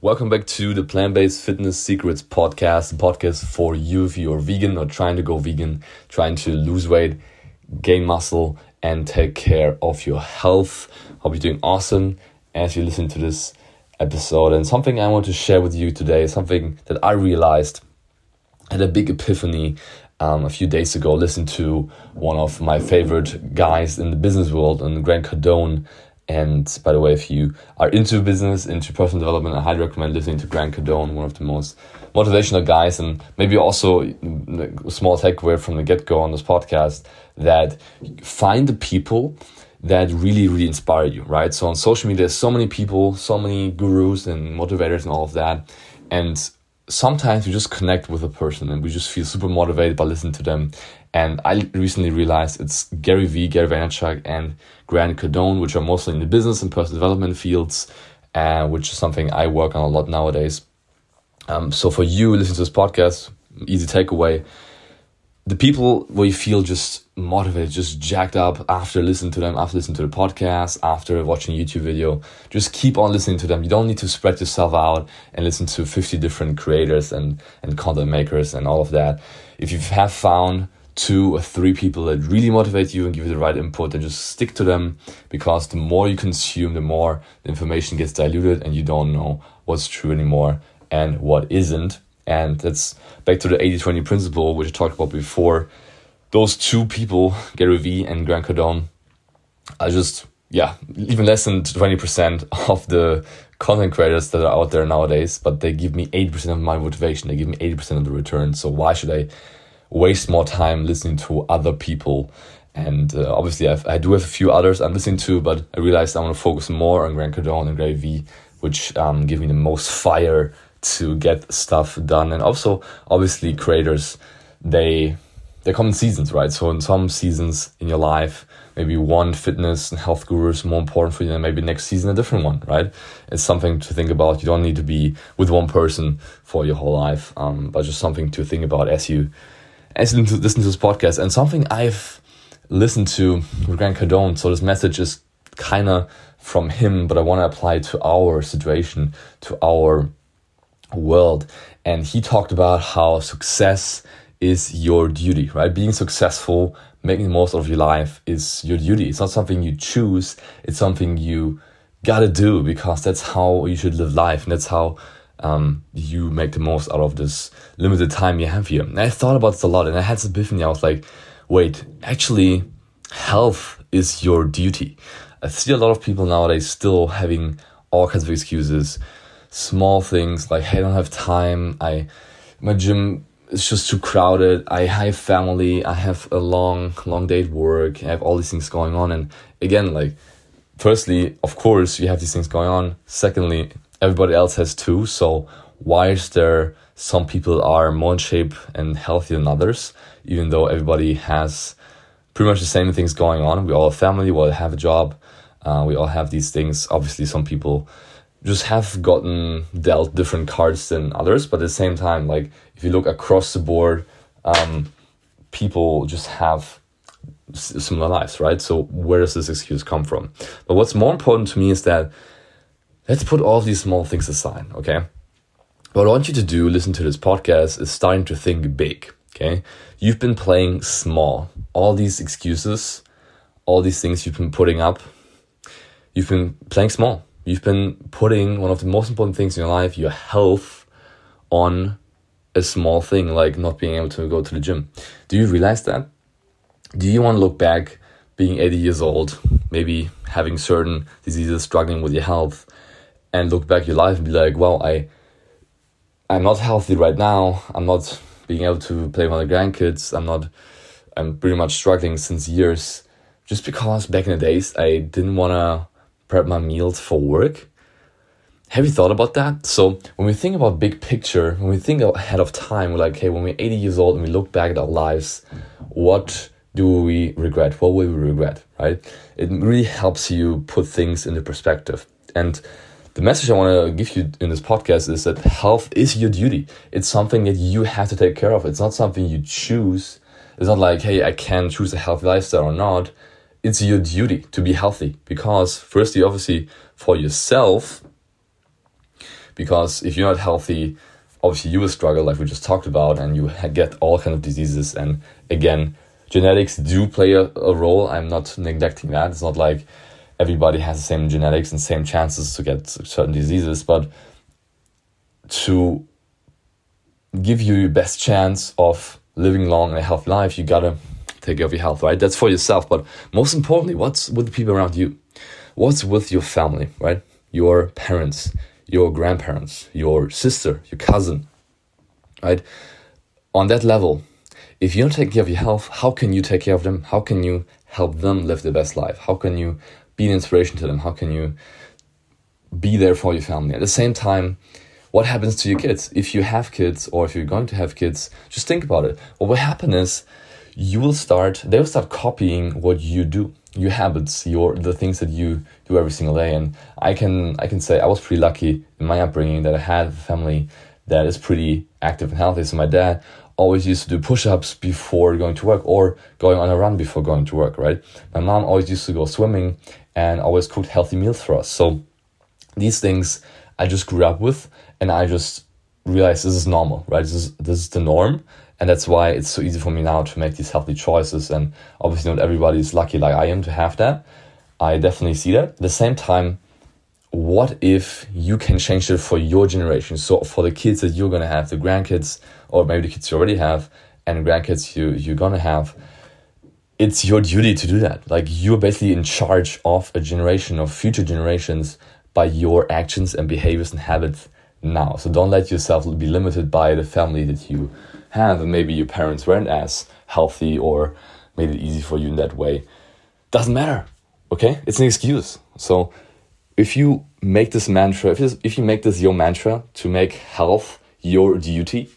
Welcome back to the Plant Based Fitness Secrets podcast, podcast for you if you're vegan or trying to go vegan, trying to lose weight, gain muscle, and take care of your health. Hope you're doing awesome as you listen to this episode. And something I want to share with you today, something that I realized had a big epiphany um, a few days ago. Listened to one of my favorite guys in the business world, and Grant Cardone and by the way, if you are into business, into personal development, I highly recommend listening to Grant Cardone, one of the most motivational guys, and maybe also a small takeaway from the get go on this podcast that find the people that really, really inspire you, right? So on social media, there's so many people, so many gurus and motivators and all of that. And sometimes we just connect with a person and we just feel super motivated by listening to them. And I recently realized it's Gary Vee, Gary Vaynerchuk, and Grant Cardone, which are mostly in the business and personal development fields, uh, which is something I work on a lot nowadays. Um, so for you listening to this podcast, easy takeaway: the people where you feel just motivated, just jacked up after listening to them, after listening to the podcast, after watching a YouTube video, just keep on listening to them. You don't need to spread yourself out and listen to 50 different creators and, and content makers and all of that. If you have found two or three people that really motivate you and give you the right input, then just stick to them because the more you consume, the more the information gets diluted and you don't know what's true anymore and what isn't. And that's back to the 80 20 principle, which I talked about before. Those two people, Gary Vee and Grant Cardone, are just, yeah, even less than 20% of the content creators that are out there nowadays, but they give me 80% of my motivation. They give me 80% of the return. So why should I waste more time listening to other people? And uh, obviously, I've, I do have a few others I'm listening to, but I realized I want to focus more on Grant Cardone and Gary Vee, which um, give me the most fire to get stuff done. And also, obviously, creators, they they come in seasons, right? So in some seasons in your life, maybe one fitness and health guru is more important for you, and maybe next season a different one, right? It's something to think about. You don't need to be with one person for your whole life, um, but just something to think about as you as listen to this podcast. And something I've listened to with Grant Cardone. So this message is kind of from him, but I want to apply it to our situation, to our world. And he talked about how success is your duty, right? Being successful, making the most of your life is your duty. It's not something you choose, it's something you gotta do because that's how you should live life and that's how um, you make the most out of this limited time you have here. And I thought about this a lot and I had this epiphany. I was like, wait, actually, health is your duty. I see a lot of people nowadays still having all kinds of excuses small things like hey, I don't have time. I my gym is just too crowded. I have family. I have a long long day at work. I have all these things going on. And again, like firstly, of course, you have these things going on. Secondly, everybody else has two. So why is there some people are more in shape and healthy than others, even though everybody has pretty much the same things going on. We all have family, we all have a job, uh, we all have these things. Obviously, some people just have gotten dealt different cards than others, but at the same time, like if you look across the board, um, people just have similar lives, right? So where does this excuse come from? But what's more important to me is that let's put all these small things aside, okay? What I want you to do, listen to this podcast, is starting to think big, okay? You've been playing small. All these excuses, all these things you've been putting up, you've been playing small You've been putting one of the most important things in your life, your health, on a small thing like not being able to go to the gym. Do you realize that? Do you want to look back being 80 years old, maybe having certain diseases, struggling with your health, and look back your life and be like, well, I I'm not healthy right now. I'm not being able to play with my grandkids. I'm not I'm pretty much struggling since years just because back in the days I didn't want to prep my meals for work. Have you thought about that? So when we think about big picture, when we think ahead of time, we're like, hey, when we're 80 years old and we look back at our lives, what do we regret? What will we regret? Right? It really helps you put things into perspective. And the message I want to give you in this podcast is that health is your duty. It's something that you have to take care of. It's not something you choose. It's not like, hey, I can choose a healthy lifestyle or not it's your duty to be healthy because firstly obviously for yourself because if you're not healthy, obviously you will struggle, like we just talked about, and you get all kind of diseases. And again, genetics do play a, a role. I'm not neglecting that. It's not like everybody has the same genetics and same chances to get certain diseases, but to give you your best chance of living long and a healthy life, you gotta take care of your health, right? That's for yourself, but most importantly, what's with the people around you? What's with your family, right? Your parents, your grandparents, your sister, your cousin, right? On that level, if you don't take care of your health, how can you take care of them? How can you help them live their best life? How can you be an inspiration to them? How can you be there for your family? At the same time, what happens to your kids? If you have kids or if you're going to have kids, just think about it. What will happen is you will start, they will start copying what you do, your habits, your the things that you do every single day. And I can I can say I was pretty lucky in my upbringing that I had a family that is pretty active and healthy. So my dad always used to do push-ups before going to work or going on a run before going to work, right? My mom always used to go swimming and always cooked healthy meals for us. So these things I just grew up with and I just realized this is normal, right? This is this is the norm. And that's why it's so easy for me now to make these healthy choices. And obviously not everybody is lucky like I am to have that. I definitely see that. At the same time, what if you can change it for your generation? So for the kids that you're gonna have, the grandkids, or maybe the kids you already have, and grandkids you you're gonna have, it's your duty to do that. Like you're basically in charge of a generation of future generations by your actions and behaviors and habits now. So don't let yourself be limited by the family that you have, and maybe your parents weren't as healthy or made it easy for you in that way. Doesn't matter. Okay, it's an excuse. So if you make this mantra, if, if you make this your mantra to make health your duty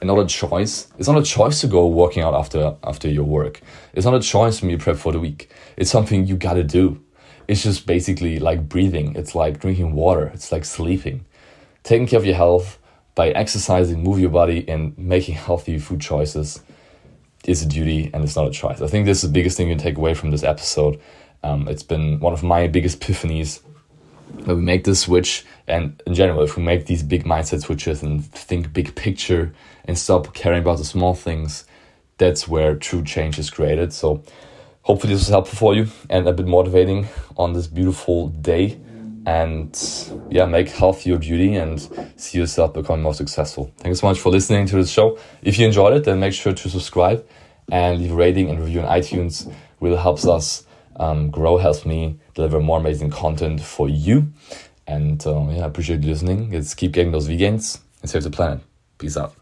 and not a choice, it's not a choice to go working out after after your work. It's not a choice when you prep for the week. It's something you gotta do. It's just basically like breathing. It's like drinking water. It's like sleeping. Taking care of your health by exercising, move your body, and making healthy food choices is a duty and it's not a choice. I think this is the biggest thing you can take away from this episode. Um, it's been one of my biggest epiphanies when we make this switch and in general if we make these big mindset switches and think big picture and stop caring about the small things that's where true change is created. So hopefully this was helpful for you and a bit motivating on this beautiful day. And yeah make health your duty and see yourself become more successful. Thank you so much for listening to this show. If you enjoyed it then make sure to subscribe and leave a rating and review on itunes. Really helps us um, grow helps me deliver more amazing content for you. And uh, yeah, I appreciate you listening. Let's keep getting those vegans and save the planet. Peace out.